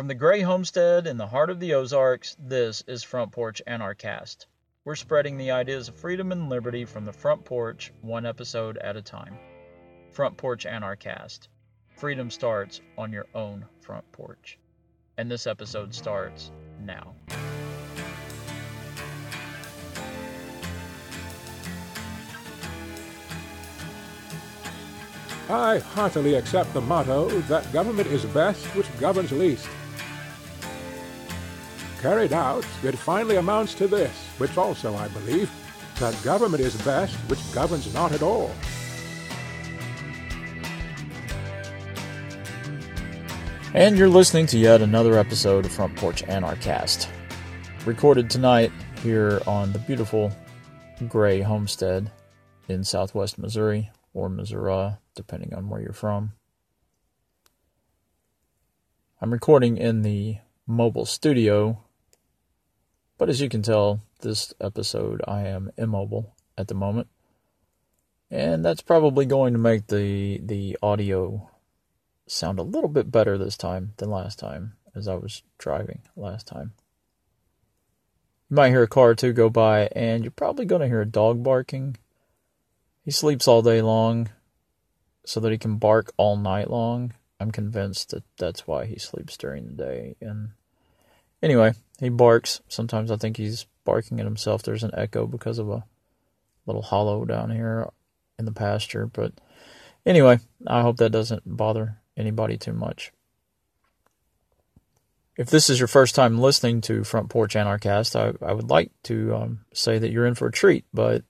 From the Gray Homestead in the heart of the Ozarks, this is Front Porch Anarchist. We're spreading the ideas of freedom and liberty from the front porch, one episode at a time. Front Porch Anarchist. Freedom starts on your own front porch. And this episode starts now. I heartily accept the motto that government is best which governs least. Carried out, it finally amounts to this, which also I believe, that government is best which governs not at all. And you're listening to yet another episode of Front Porch Anarchist. Recorded tonight here on the beautiful Gray Homestead in southwest Missouri, or Missouri, depending on where you're from. I'm recording in the mobile studio, but as you can tell, this episode I am immobile at the moment. And that's probably going to make the the audio sound a little bit better this time than last time as I was driving last time. You might hear a car or two go by and you're probably going to hear a dog barking he sleeps all day long so that he can bark all night long. I'm convinced that that's why he sleeps during the day. And anyway, he barks. Sometimes I think he's barking at himself. There's an echo because of a little hollow down here in the pasture. But anyway, I hope that doesn't bother anybody too much. If this is your first time listening to Front Porch Anarchist, I, I would like to um, say that you're in for a treat, but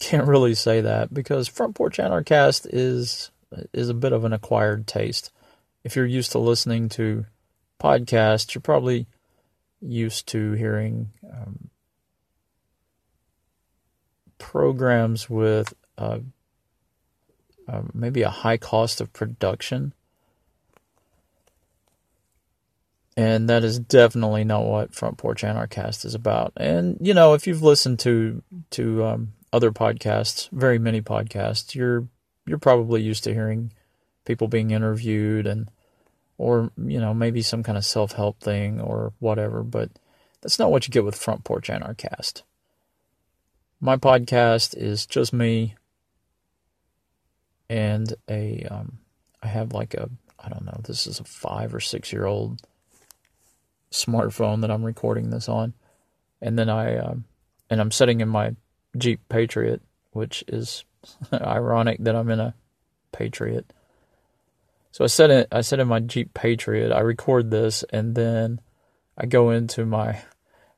can't really say that because Front Porch Anarchist is is a bit of an acquired taste. If you're used to listening to podcasts, you're probably used to hearing um, programs with uh, uh, maybe a high cost of production. And that is definitely not what Front Porch Anarchist is about. And you know, if you've listened to to um, other podcasts, very many podcasts, you're you're probably used to hearing people being interviewed and or you know maybe some kind of self-help thing or whatever, but that's not what you get with Front Porch Anarchist. My podcast is just me and a um, I have like a I don't know, this is a 5 or 6 year old smartphone that I'm recording this on. And then I um, and I'm sitting in my Jeep Patriot, which is ironic that I'm in a Patriot. So I said it. I said in my Jeep Patriot, I record this, and then I go into my,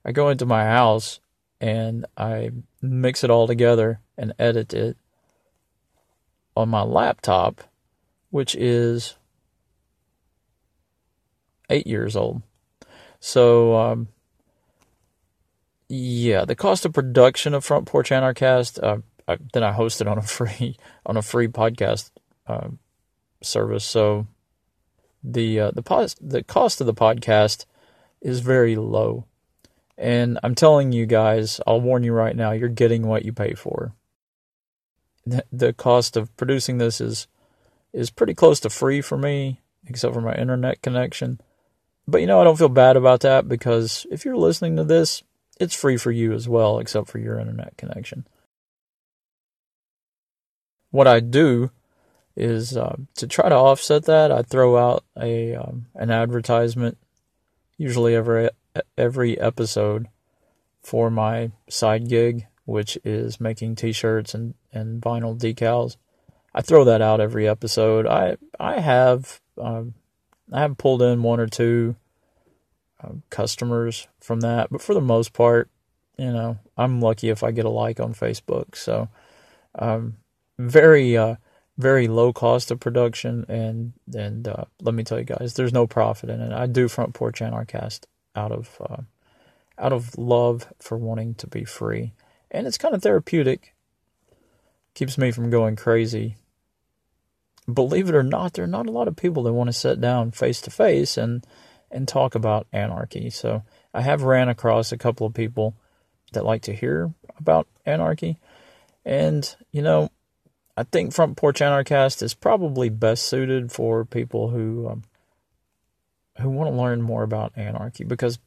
I go into my house, and I mix it all together and edit it on my laptop, which is eight years old. So um, yeah, the cost of production of Front Porch Anarchist. Uh, I, then I hosted on a free on a free podcast uh, service. So the uh, the pos- the cost of the podcast is very low, and I'm telling you guys, I'll warn you right now, you're getting what you pay for. The, the cost of producing this is is pretty close to free for me, except for my internet connection. But you know, I don't feel bad about that because if you're listening to this it's free for you as well, except for your internet connection. What I do is uh, to try to offset that, I throw out a um, an advertisement, usually every every episode, for my side gig, which is making T-shirts and, and vinyl decals. I throw that out every episode. I I have um, I have pulled in one or two um, customers from that. But for the most part, you know, I'm lucky if I get a like on Facebook. So, um, very, uh, very low cost of production, and and uh, let me tell you guys, there's no profit in it. I do Front Porch Anarchist out of uh, out of love for wanting to be free, and it's kind of therapeutic. Keeps me from going crazy. Believe it or not, there are not a lot of people that want to sit down face to face and and talk about anarchy. So I have ran across a couple of people that like to hear about anarchy. And, you know, I think Front Porch Anarchist is probably best suited for people who um, who want to learn more about anarchy because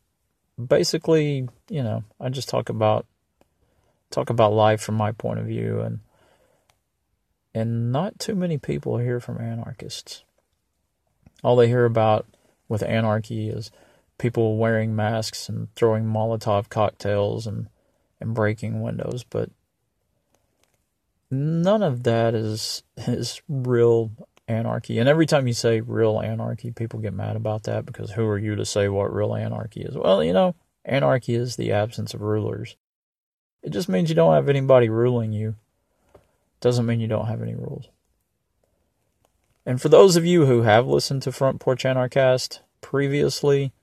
basically, you know, I just talk about talk about life from my point of view and and not too many people hear from anarchists. All they hear about with anarchy is people wearing masks and throwing Molotov cocktails and and breaking windows, but none of that is is real anarchy. And every time you say real anarchy, people get mad about that because who are you to say what real anarchy is? Well, you know, anarchy is the absence of rulers. It just means you don't have anybody ruling you. Doesn't mean you don't have any rules. And for those of you who have listened to Front Porch Anarchist previously,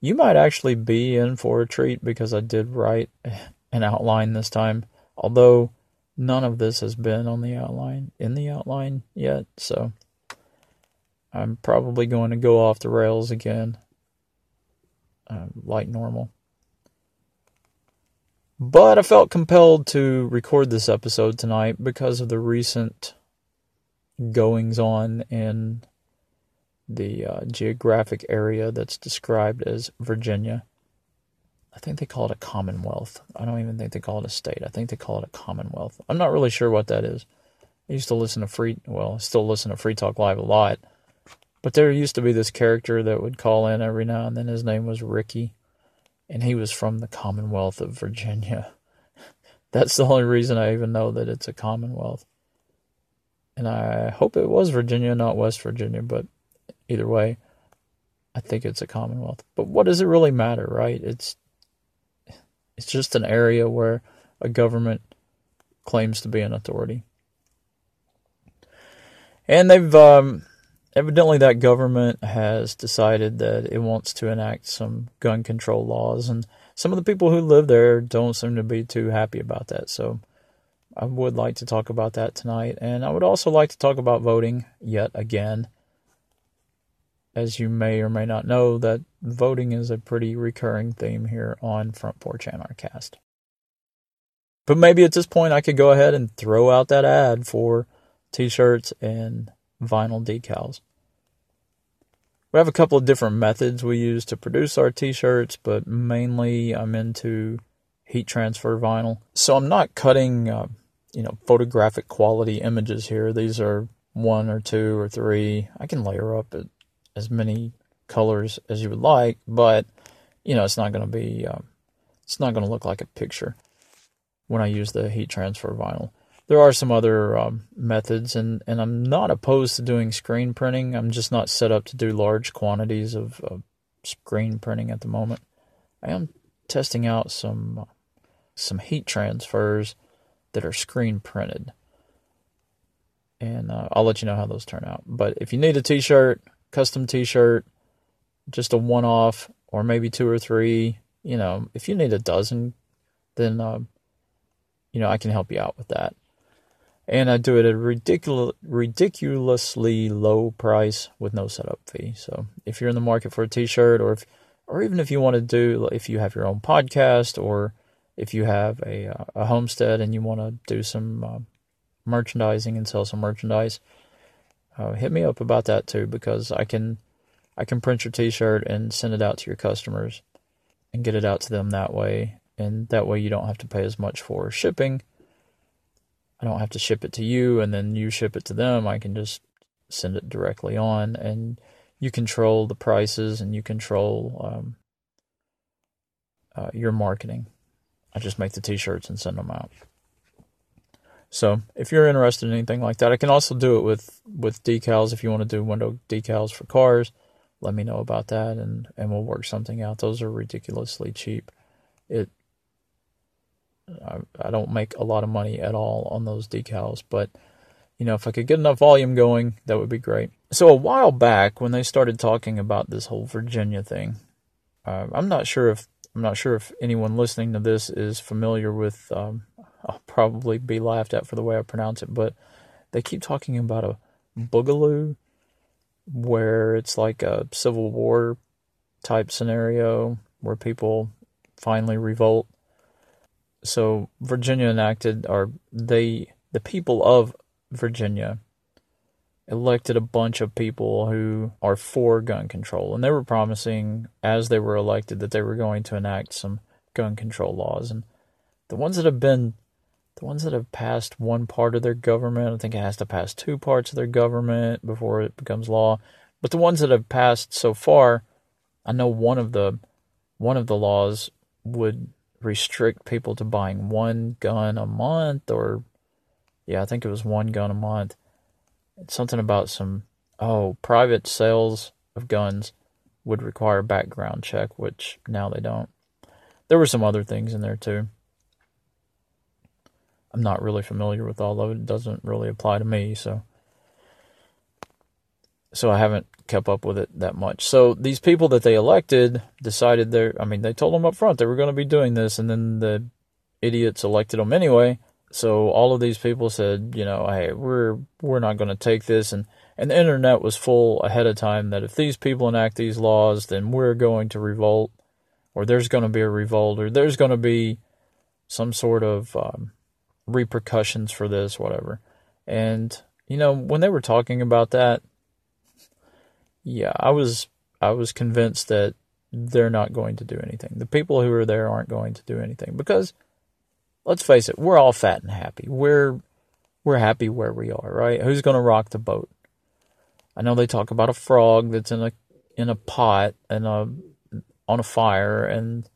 you might actually be in for a treat because I did write an outline this time. Although none of this has been on the outline in the outline yet, so I'm probably going to go off the rails again, uh, like normal. But I felt compelled to record this episode tonight because of the recent goings on in the uh, geographic area that's described as Virginia. I think they call it a commonwealth. I don't even think they call it a state. I think they call it a commonwealth. I'm not really sure what that is. I used to listen to free, well, I still listen to Free Talk Live a lot. But there used to be this character that would call in every now and then. His name was Ricky, and he was from the Commonwealth of Virginia. That's the only reason I even know that it's a Commonwealth. And I hope it was Virginia, not West Virginia, but either way, I think it's a Commonwealth. But what does it really matter, right? It's it's just an area where a government claims to be an authority. And they've um, evidently that government has decided that it wants to enact some gun control laws, and some of the people who live there don't seem to be too happy about that. So I would like to talk about that tonight, and I would also like to talk about voting yet again. As you may or may not know, that voting is a pretty recurring theme here on Front Porch Anarchist. But maybe at this point I could go ahead and throw out that ad for t-shirts and vinyl decals. We have a couple of different methods we use to produce our t-shirts, but mainly I'm into heat transfer vinyl. So I'm not cutting, uh, you know, photographic quality images here. These are one or two or three. I can layer up as many colors as you would like, but you know, it's not going to be, um, it's not going to look like a picture when I use the heat transfer vinyl there are some other um, methods, and, and I'm not opposed to doing screen printing. I'm just not set up to do large quantities of uh, screen printing at the moment. I am testing out some some heat transfers that are screen printed, and uh, I'll let you know how those turn out. But if you need a T-shirt, custom T-shirt, just a one-off, or maybe two or three, you know, if you need a dozen, then uh, you know I can help you out with that and I do it at a ridiculous, ridiculously low price with no setup fee. So if you're in the market for a T-shirt, or if, or even if you want to do, if you have your own podcast, or if you have a uh, a homestead and you want to do some uh, merchandising and sell some merchandise, uh, hit me up about that too because I can I can print your T-shirt and send it out to your customers and get it out to them that way, and that way you don't have to pay as much for shipping I don't have to ship it to you and then you ship it to them. I can just send it directly on, and you control the prices and you control um, uh, your marketing. I just make the t-shirts and send them out. So if you're interested in anything like that, I can also do it with with decals. If you want to do window decals for cars, let me know about that, and and we'll work something out. Those are ridiculously cheap. It I, I don't make a lot of money at all on those decals, but you know, if I could get enough volume going, that would be great. So a while back, when they started talking about this whole Virginia thing, uh, I'm not sure if I'm not sure if anyone listening to this is familiar with. Um, I'll probably be laughed at for the way I pronounce it, but they keep talking about a boogaloo, where it's like a Civil War type scenario where people finally revolt so Virginia enacted, or they, the people of Virginia elected a bunch of people who are for gun control. And they were promising, as they were elected, that they were going to enact some gun control laws. And the ones that have been, the ones that have passed one part of their government, I think it has to pass two parts of their government before it becomes law. But the ones that have passed so far, I know one of the one of the laws would restrict people to buying one gun a month or yeah, I think it was one gun a month. It's something about some oh, private sales of guns would require a background check, which now they don't. There were some other things in there too. I'm not really familiar with all of it. It doesn't really apply to me, so so I haven't kept up with it that much. So these people that they elected decided they're, I mean, they told them up front they were going to be doing this, and then the idiots elected them anyway. So all of these people said, you know, hey, we're we're not going to take this, and and the internet was full ahead of time that if these people enact these laws, then we're going to revolt, or there's going to be a revolt, or there's going to be some sort of um, repercussions for this, whatever. And you know, when they were talking about that, yeah, I was I was convinced that they're not going to do anything. The people who are there aren't going to do anything because let's face it, we're all fat and happy. We're we're happy where we are, right? Who's going to rock the boat? I know they talk about a frog that's in a in a pot and a on a fire and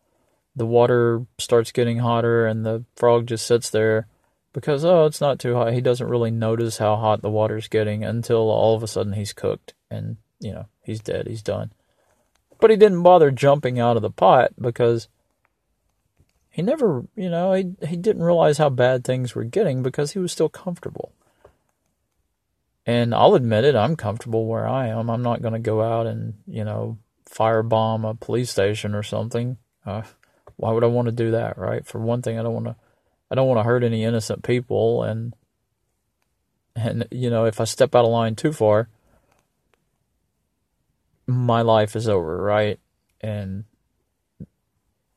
the water starts getting hotter and the frog just sits there because oh it's not too hot. He doesn't really notice how hot the water's getting until all of a sudden he's cooked and you know, he's dead, he's done. But he didn't bother jumping out of the pot because he never, you know, he, he didn't realize how bad things were getting because he was still comfortable. And I'll admit it, I'm comfortable where I am. I'm not going to go out and, you know, firebomb a police station or something. Uh, why would I want to do that, right? For one thing, I don't want to, I don't want to hurt any innocent people. And, and, you know, if I step out of line too far, my life is over, right? And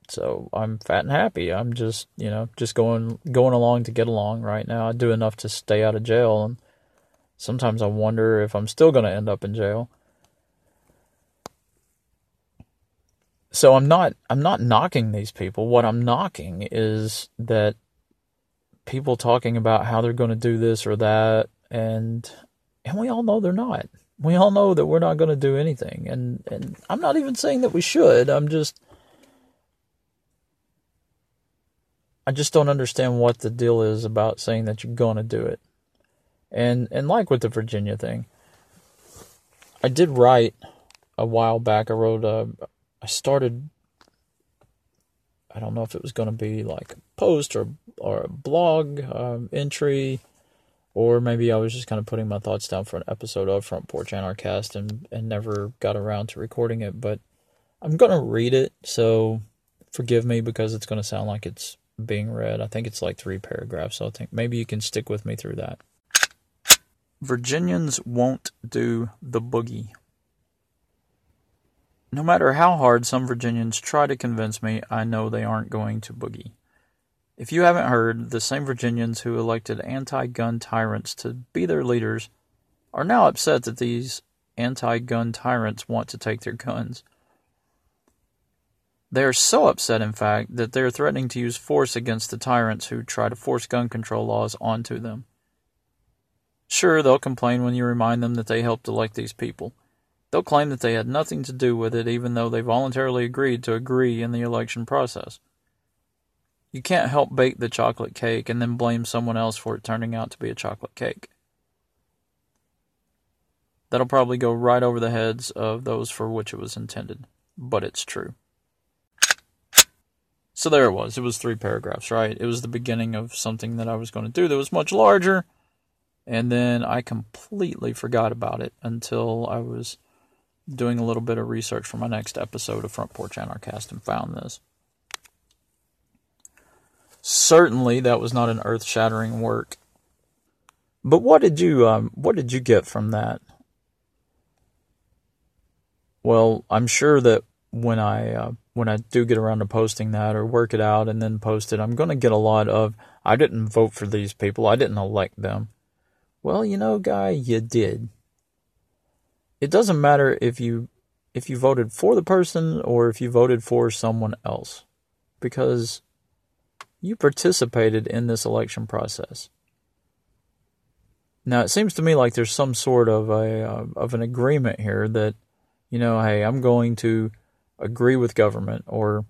so I'm fat and happy. I'm just, you know, just going going along to get along right now. I do enough to stay out of jail and sometimes I wonder if I'm still going to end up in jail. So I'm not I'm not knocking these people. What I'm knocking is that people talking about how they're going to do this or that and and we all know they're not we all know that we're not going to do anything. And, and I'm not even saying that we should. I'm just. I just don't understand what the deal is about saying that you're going to do it. And and like with the Virginia thing, I did write a while back. I wrote a, I started. I don't know if it was going to be like a post or or a blog um, entry or maybe I was just kind of putting my thoughts down for an episode of Front Porch Anarchist and, and never got around to recording it. But I'm going to read it, so forgive me because it's going to sound like it's being read. I think it's like three paragraphs, so I think maybe you can stick with me through that. Virginians won't do the boogie. No matter how hard some Virginians try to convince me, I know they aren't going to boogie. If you haven't heard, the same Virginians who elected anti gun tyrants to be their leaders are now upset that these anti gun tyrants want to take their guns. They are so upset, in fact, that they are threatening to use force against the tyrants who try to force gun control laws onto them. Sure, they'll complain when you remind them that they helped elect these people. They'll claim that they had nothing to do with it, even though they voluntarily agreed to agree in the election process. You can't help bake the chocolate cake and then blame someone else for it turning out to be a chocolate cake. That'll probably go right over the heads of those for which it was intended, but it's true. So there it was. It was three paragraphs, right? It was the beginning of something that I was going to do that was much larger, and then I completely forgot about it until I was doing a little bit of research for my next episode of Front Porch Anarchist and found this. Certainly, that was not an earth-shattering work. But what did you um, what did you get from that? Well, I'm sure that when I uh, when I do get around to posting that or work it out and then post it, I'm going to get a lot of I didn't vote for these people. I didn't elect them. Well, you know, guy, you did. It doesn't matter if you if you voted for the person or if you voted for someone else because you participated in this election process. Now, it seems to me like there's some sort of a uh, of an agreement here that you know, hey, I'm going to agree with government or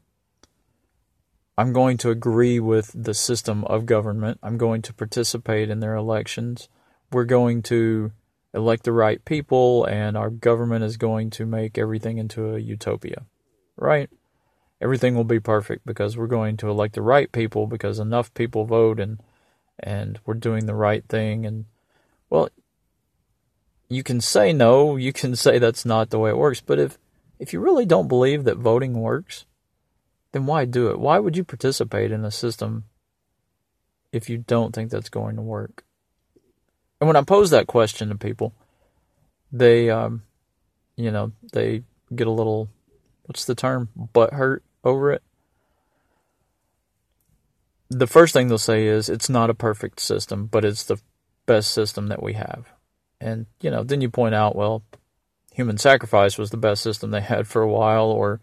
I'm going to agree with the system of government. I'm going to participate in their elections. We're going to elect the right people, and our government is going to make everything into a utopia. Right? Everything will be perfect because we're going to elect the right people because enough people vote and and we're doing the right thing and well you can say no, you can say that's not the way it works, but if if you really don't believe that voting works, then why do it? Why would you participate in a system if you don't think that's going to work? And when I pose that question to people, they, um, you know, they get a little, what's the term, butt hurt over it. The first thing they'll say is it's not a perfect system, but it's the best system that we have. And, you know, then you point out, well, human sacrifice was the best system they had for a while, or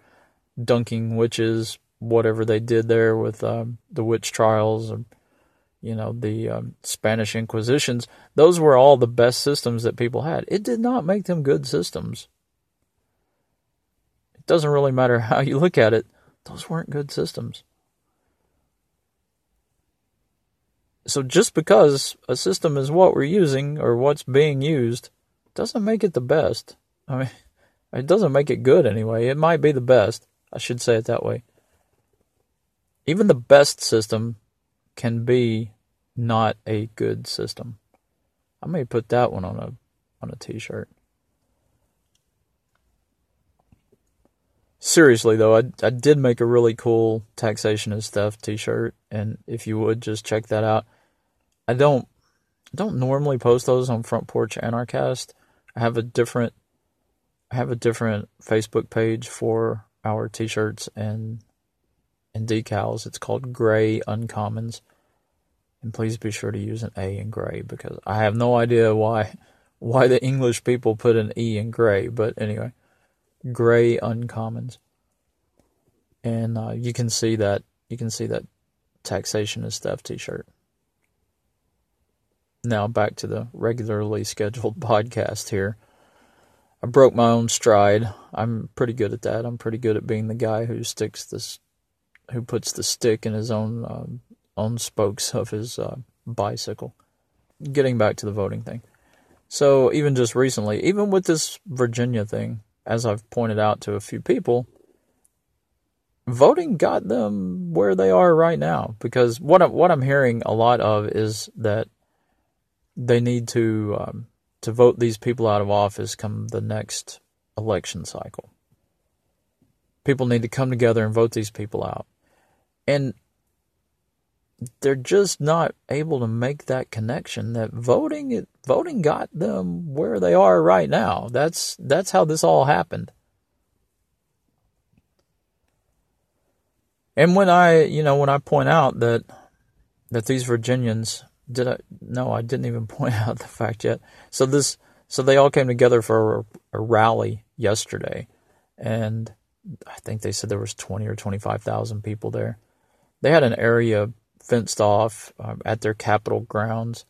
dunking witches, whatever they did there with um, the witch trials, or, you know, the um, Spanish Inquisitions. Those were all the best systems that people had. It did not make them good systems. It doesn't really matter how you look at it, those weren't good systems. So just because a system is what we're using or what's being used doesn't make it the best. I mean, it doesn't make it good anyway. It might be the best. I should say it that way. Even the best system can be not a good system. I may put that one on a on a t-shirt. Seriously though, I I did make a really cool taxation is theft t-shirt and if you would just check that out. I don't don't normally post those on Front Porch Anarchist. I have a different I have a different Facebook page for our t-shirts and and decals. It's called Gray Uncommons. And please be sure to use an A in gray because I have no idea why why the English people put an E in gray, but anyway, Gray Uncommons. And uh, you can see that you can see that taxation is theft t-shirt. Now back to the regularly scheduled podcast here. I broke my own stride. I'm pretty good at that. I'm pretty good at being the guy who sticks this, who puts the stick in his own um, own spokes of his uh, bicycle. Getting back to the voting thing. So even just recently, even with this Virginia thing, as I've pointed out to a few people, voting got them where they are right now. Because what I'm, what I'm hearing a lot of is that they need to um, to vote these people out of office come the next election cycle. People need to come together and vote these people out. And they're just not able to make that connection that voting voting got them where they are right now. That's that's how this all happened. And when I, you know, when I point out that that these Virginians did I? No, I didn't even point out the fact yet. So this, so they all came together for a, a rally yesterday, and I think they said there was twenty or twenty five thousand people there. They had an area fenced off um, at their Capitol grounds,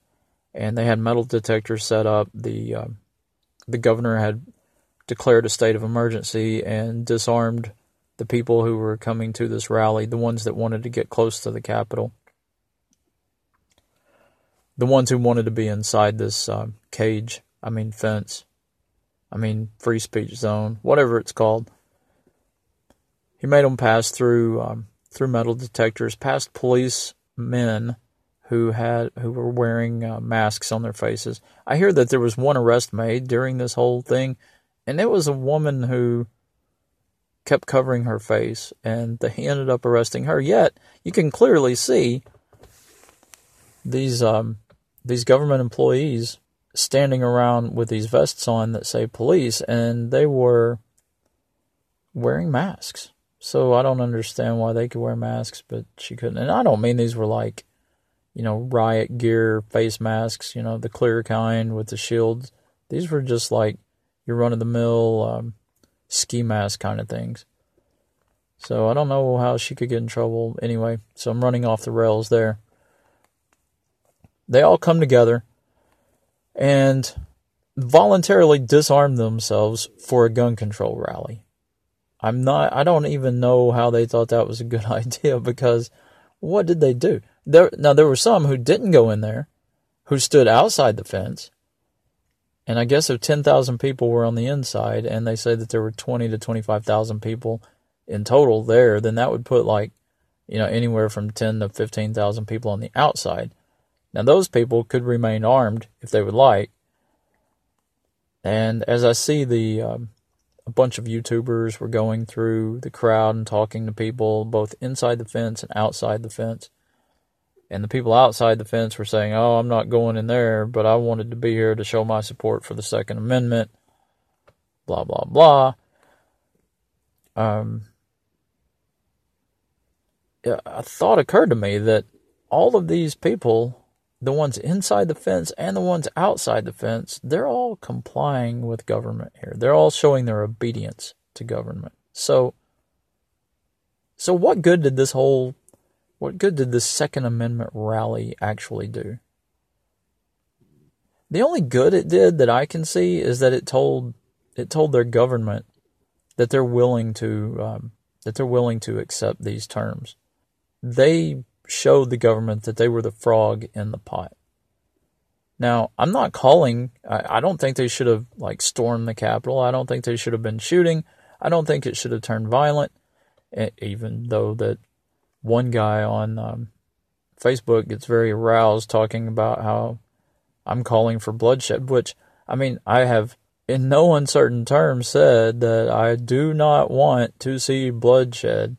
and they had metal detectors set up. The um, the governor had declared a state of emergency and disarmed the people who were coming to this rally, the ones that wanted to get close to the Capitol the ones who wanted to be inside this uh, cage, I mean fence, I mean free speech zone, whatever it's called. He made them pass through um, through metal detectors, past policemen who had who were wearing uh, masks on their faces. I hear that there was one arrest made during this whole thing, and it was a woman who kept covering her face, and they ended up arresting her. Yet you can clearly see these um, these government employees standing around with these vests on that say police, and they were wearing masks. So I don't understand why they could wear masks, but she couldn't. And I don't mean these were like, you know, riot gear, face masks, you know, the clear kind with the shields. These were just like your run of the mill um, ski mask kind of things. So I don't know how she could get in trouble anyway. So I'm running off the rails there. They all come together and voluntarily disarm themselves for a gun control rally. I'm not, I don't even know how they thought that was a good idea because what did they do? There, now there were some who didn't go in there, who stood outside the fence. And I guess if 10,000 people were on the inside and they say that there were 20 to 25,000 people in total there, then that would put like, you know, anywhere from 10 to 15,000 people on the outside. Now those people could remain armed if they would like. And as I see the, um, a bunch of YouTubers were going through the crowd and talking to people both inside the fence and outside the fence. And the people outside the fence were saying, Oh, I'm not going in there, but I wanted to be here to show my support for the Second Amendment. Blah, blah, blah. Um, a thought occurred to me that all of these people the ones inside the fence and the ones outside the fence, they're all complying with government here. They're all showing their obedience to government. So, so what good did this whole, what good did this Second Amendment rally actually do? The only good it did that I can see is that it told, it told their government that they're willing to, um, that they're willing to accept these terms. They showed the government that they were the frog in the pot. Now, I'm not calling, I, I don't think they should have like stormed the Capitol. I don't think they should have been shooting. I don't think it should have turned violent, even though that one guy on um, Facebook gets very aroused talking about how I'm calling for bloodshed, which, I mean, I have in no uncertain terms said that I do not want to see bloodshed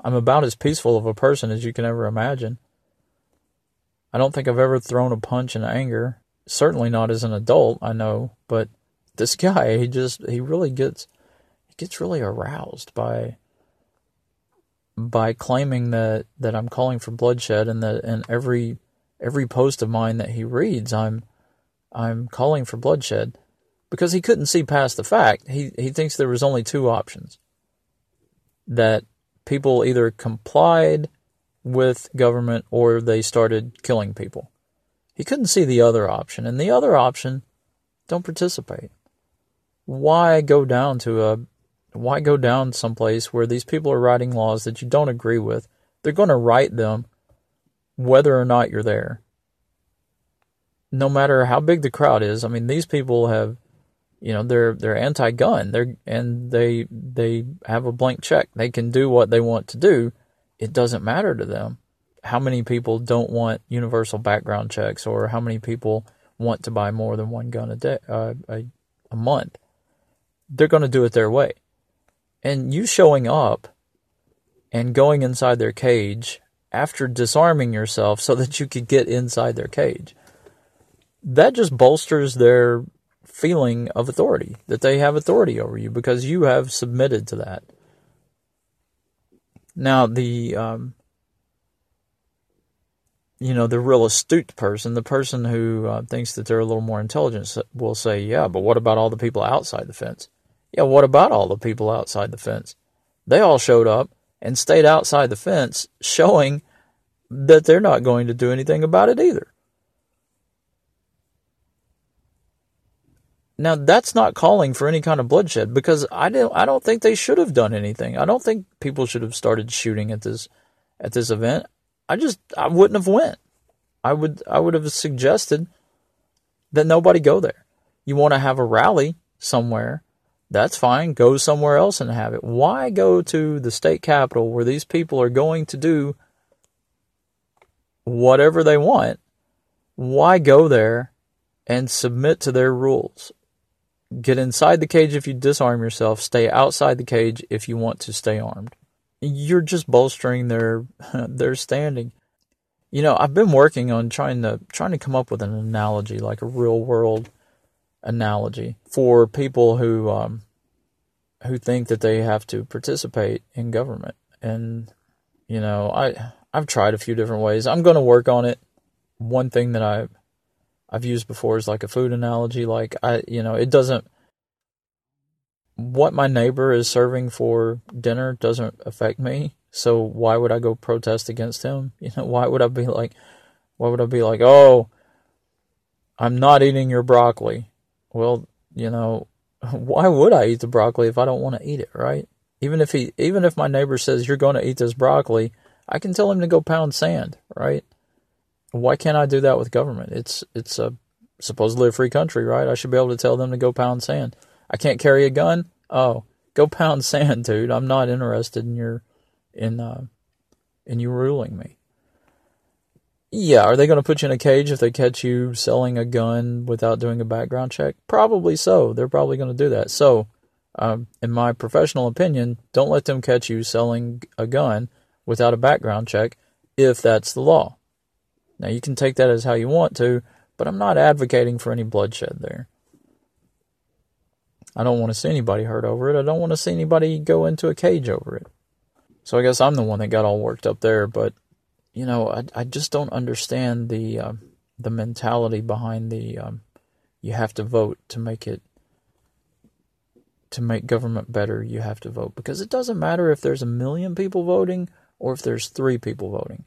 I'm about as peaceful of a person as you can ever imagine. I don't think I've ever thrown a punch in anger. Certainly not as an adult, I know, but this guy, he just he really gets he gets really aroused by by claiming that that I'm calling for bloodshed and that in every every post of mine that he reads, I'm I'm calling for bloodshed because he couldn't see past the fact. He he thinks there was only two options. That people either complied with government or they started killing people. He couldn't see the other option. And the other option, don't participate. Why go down to a why go down someplace where these people are writing laws that you don't agree with? They're going to write them whether or not you're there. No matter how big the crowd is. I mean, these people have you know they're they're anti-gun. They're and they they have a blank check. They can do what they want to do. It doesn't matter to them how many people don't want universal background checks or how many people want to buy more than one gun a day uh, a, a month. They're going to do it their way. And you showing up and going inside their cage after disarming yourself so that you could get inside their cage that just bolsters their feeling of authority, that they have authority over you because you have submitted to that. Now, the, um, you know, the real astute person, the person who uh, thinks that they're a little more intelligent, will say, yeah, but what about all the people outside the fence? Yeah, what about all the people outside the fence? They all showed up and stayed outside the fence, showing that they're not going to do anything about it either. Now that's not calling for any kind of bloodshed because I don't I don't think they should have done anything. I don't think people should have started shooting at this at this event. I just I wouldn't have went. I would I would have suggested that nobody go there. You want to have a rally somewhere, that's fine. Go somewhere else and have it. Why go to the state capitol where these people are going to do whatever they want? Why go there and submit to their rules? Get inside the cage if you disarm yourself. Stay outside the cage if you want to stay armed. You're just bolstering their their standing. You know, I've been working on trying to trying to come up with an analogy, like a real world analogy for people who um, who think that they have to participate in government. And you know, I I've tried a few different ways. I'm going to work on it. One thing that I I've used before is like a food analogy. Like I, you know, it doesn't what my neighbor is serving for dinner doesn't affect me. So why would I go protest against him? You know, why would I be like, why would I be like, oh, I'm not eating your broccoli? Well, you know, why would I eat the broccoli if I don't want to eat it, right? Even if he, even if my neighbor says you're going to eat this broccoli, I can tell him to go pound sand, right? Why can't I do that with government? It's it's a supposedly a free country, right? I should be able to tell them to go pound sand. I can't carry a gun. Oh, go pound sand, dude. I'm not interested in your in uh, in you ruling me. Yeah, are they going to put you in a cage if they catch you selling a gun without doing a background check? Probably so. They're probably going to do that. So, um, in my professional opinion, don't let them catch you selling a gun without a background check if that's the law. Now, you can take that as how you want to, but I'm not advocating for any bloodshed there. I don't want to see anybody hurt over it. I don't want to see anybody go into a cage over it. So I guess I'm the one that got all worked up there, but you know, I I just don't understand the uh, the mentality behind the um, you have to vote to make it to make government better. You have to vote because it doesn't matter if there's a million people voting or if there's three people voting.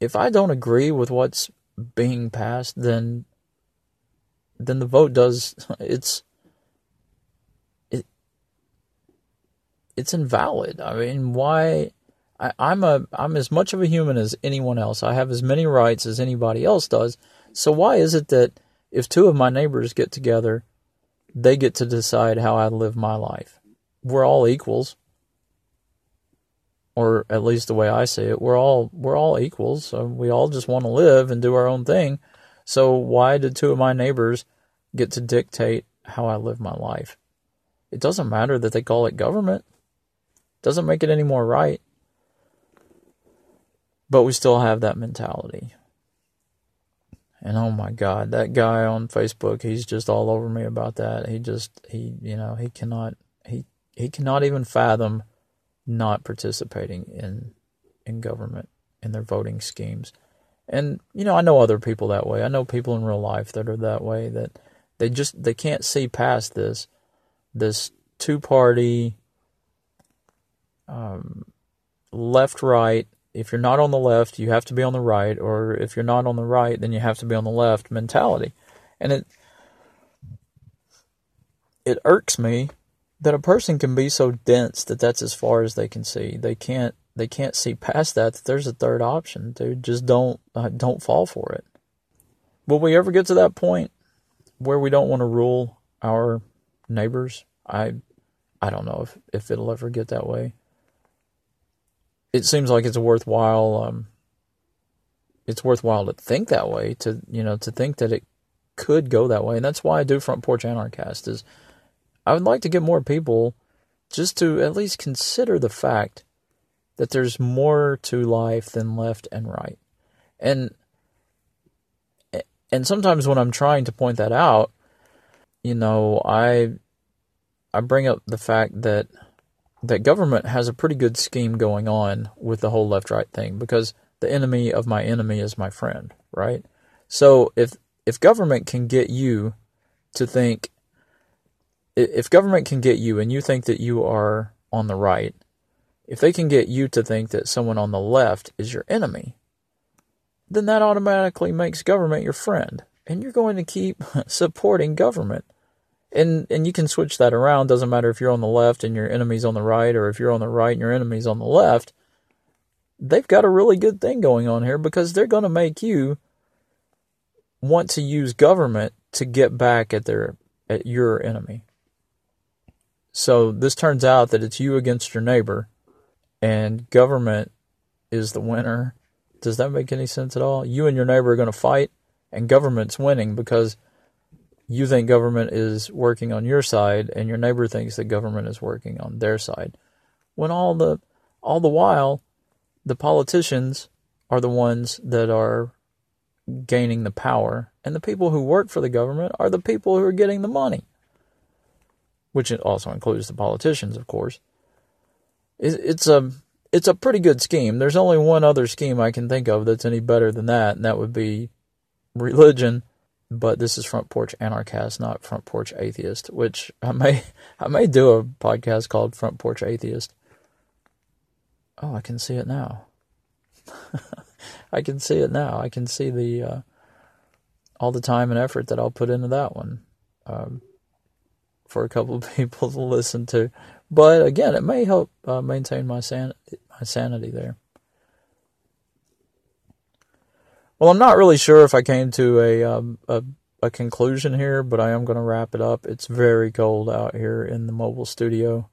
If I don't agree with what's being passed, then then the vote does it's it's invalid. I mean, why? I, I'm a I'm as much of a human as anyone else. I have as many rights as anybody else does. So why is it that if two of my neighbors get together, they get to decide how I live my life? We're all equals, or at least the way I see it. We're all we're all equals. So we all just want to live and do our own thing. So why did two of my neighbors get to dictate how I live my life? It doesn't matter that they call it government. Doesn't make it any more right. But we still have that mentality. And oh my God, that guy on Facebook, he's just all over me about that. He just, he, you know, he cannot, he, he cannot even fathom not participating in, in government in their voting schemes. And, you know, I know other people that way. I know people in real life that are that way that they just, they can't see past this, this two party, um, left right. If you're not on the left, you have to be on the right, or if you're not on the right, then you have to be on the left mentality. And it it irks me that a person can be so dense that that's as far as they can see. They can't they can't see past that. that there's a third option, dude. Just don't uh, don't fall for it. Will we ever get to that point where we don't want to rule our neighbors? I I don't know if if it'll ever get that way it seems like it's worthwhile um, it's worthwhile to think that way to you know to think that it could go that way and that's why I do front porch anarchist is I would like to get more people just to at least consider the fact that there's more to life than left and right and and sometimes when I'm trying to point that out you know I I bring up the fact that that government has a pretty good scheme going on with the whole left right thing because the enemy of my enemy is my friend, right? So if if government can get you to think if government can get you and you think that you are on the right, if they can get you to think that someone on the left is your enemy, then that automatically makes government your friend. And you're going to keep supporting government and and you can switch that around. Doesn't matter if you're on the left and your enemy's on the right, or if you're on the right and your enemy's on the left. They've got a really good thing going on here because they're going to make you want to use government to get back at their at your enemy. So this turns out that it's you against your neighbor, and government is the winner. Does that make any sense at all? You and your neighbor are going to fight, and government's winning because you think government is working on your side and your neighbor thinks that government is working on their side when all the all the while the politicians are the ones that are gaining the power and the people who work for the government are the people who are getting the money which also includes the politicians of course it's a it's a pretty good scheme. There's only one other scheme I can think of that's any better than that, and that would be religion. But this is Front Porch Anarchist, not Front Porch Atheist, which I may I may do a podcast called Front Porch Atheist. Oh, I can see it now. I can see it now. I can see the uh, all the time and effort that I'll put into that one um, for a couple of people to listen to. But again, it may help uh, maintain my san- my sanity there. Well, I'm not really sure if I came to a um, a, a conclusion here, but I am going to wrap it up. It's very cold out here in the mobile studio.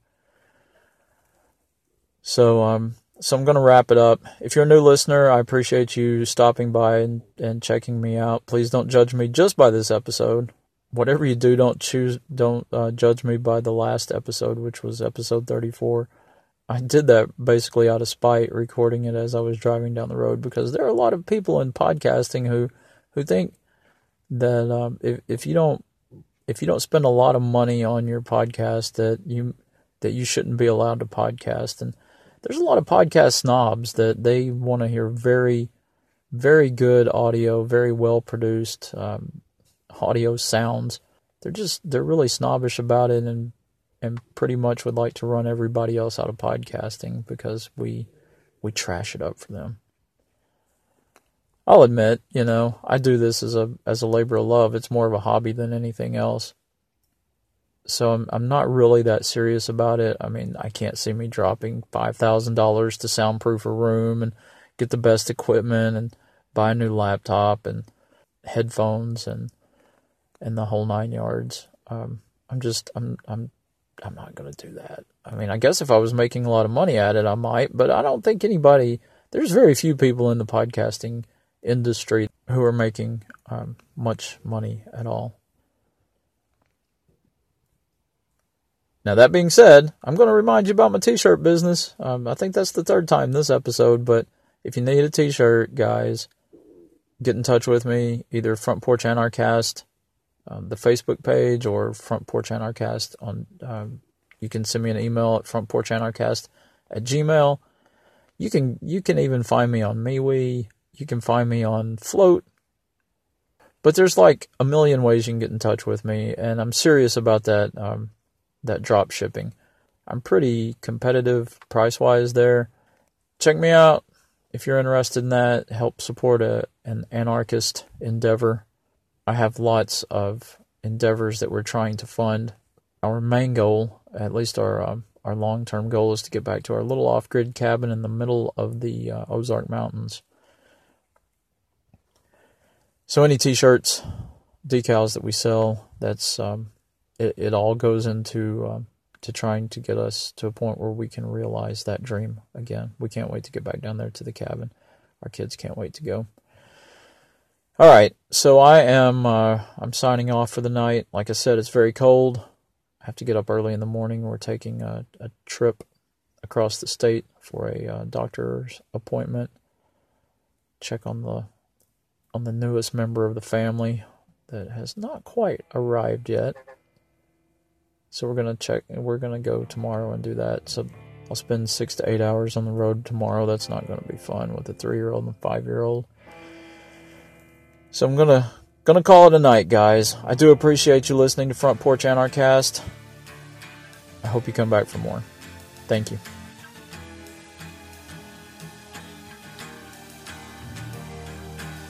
So um, so I'm going to wrap it up. If you're a new listener, I appreciate you stopping by and, and checking me out. Please don't judge me just by this episode. Whatever you do, don't choose, don't uh, judge me by the last episode, which was episode 34. I did that basically out of spite, recording it as I was driving down the road because there are a lot of people in podcasting who, who think that um, if if you don't if you don't spend a lot of money on your podcast that you that you shouldn't be allowed to podcast and there's a lot of podcast snobs that they want to hear very, very good audio, very well produced um, audio sounds. They're just they're really snobbish about it and and pretty much would like to run everybody else out of podcasting because we we trash it up for them. I'll admit, you know, I do this as a as a labor of love. It's more of a hobby than anything else so I'm I'm not really that serious about it. I mean, I can't see me dropping five thousand dollars to soundproof a room and get the best equipment and buy a new laptop and headphones and and the whole nine yards. Um, I'm just I'm I'm I'm not gonna do that. I mean, I guess if I was making a lot of money at it, I might, but I don't think anybody. There's very few people in the podcasting industry who are making um, much money at all. Now, that being said, I'm going to remind you about my t shirt business. Um, I think that's the third time this episode, but if you need a t shirt, guys, get in touch with me, either Front Porch Anarchist, um, the Facebook page, or Front Porch Anarchist. On, um, you can send me an email at Front Porch frontporchanarchist at gmail. You can you can even find me on MeWe. You can find me on Flote. But there's like a million ways you can get in touch with me, and I'm serious about that. Um, that drop shipping. I'm pretty competitive price wise there. Check me out if you're interested in that. Help support a, an anarchist endeavor. I have lots of endeavors that we're trying to fund. Our main goal, at least our um, our long term goal, is to get back to our little off grid cabin in the middle of the uh, Ozark Mountains. So any t-shirts, decals that we sell, that's um, it, it all goes into um, to trying to get us to a point where we can realize that dream again. We can't wait to get back down there to the cabin. Our kids can't wait to go. All right, so I am uh, I'm signing off for the night. Like I said, it's very cold. I have to get up early in the morning. We're taking a, a trip across the state for a uh, doctor's appointment. Check on the on the newest member of the family that has not quite arrived yet. So we're gonna check. We're gonna go tomorrow and do that. So I'll spend six to eight hours on the road tomorrow. That's not gonna be fun with a three-year-old and a five-year-old. So I'm gonna gonna call it a night, guys. I do appreciate you listening to Front Porch Anarchist. I hope you come back for more. Thank you.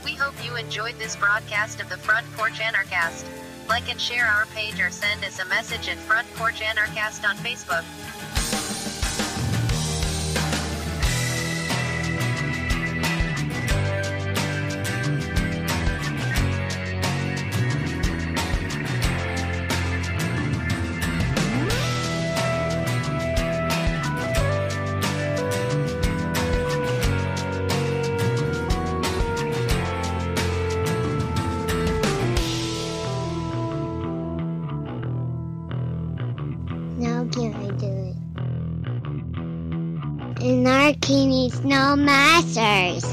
We hope you enjoyed this broadcast of the Front Porch Anarchist. Like and share our page or send us a message at Front Porch Anarchist on Facebook. Needs masters.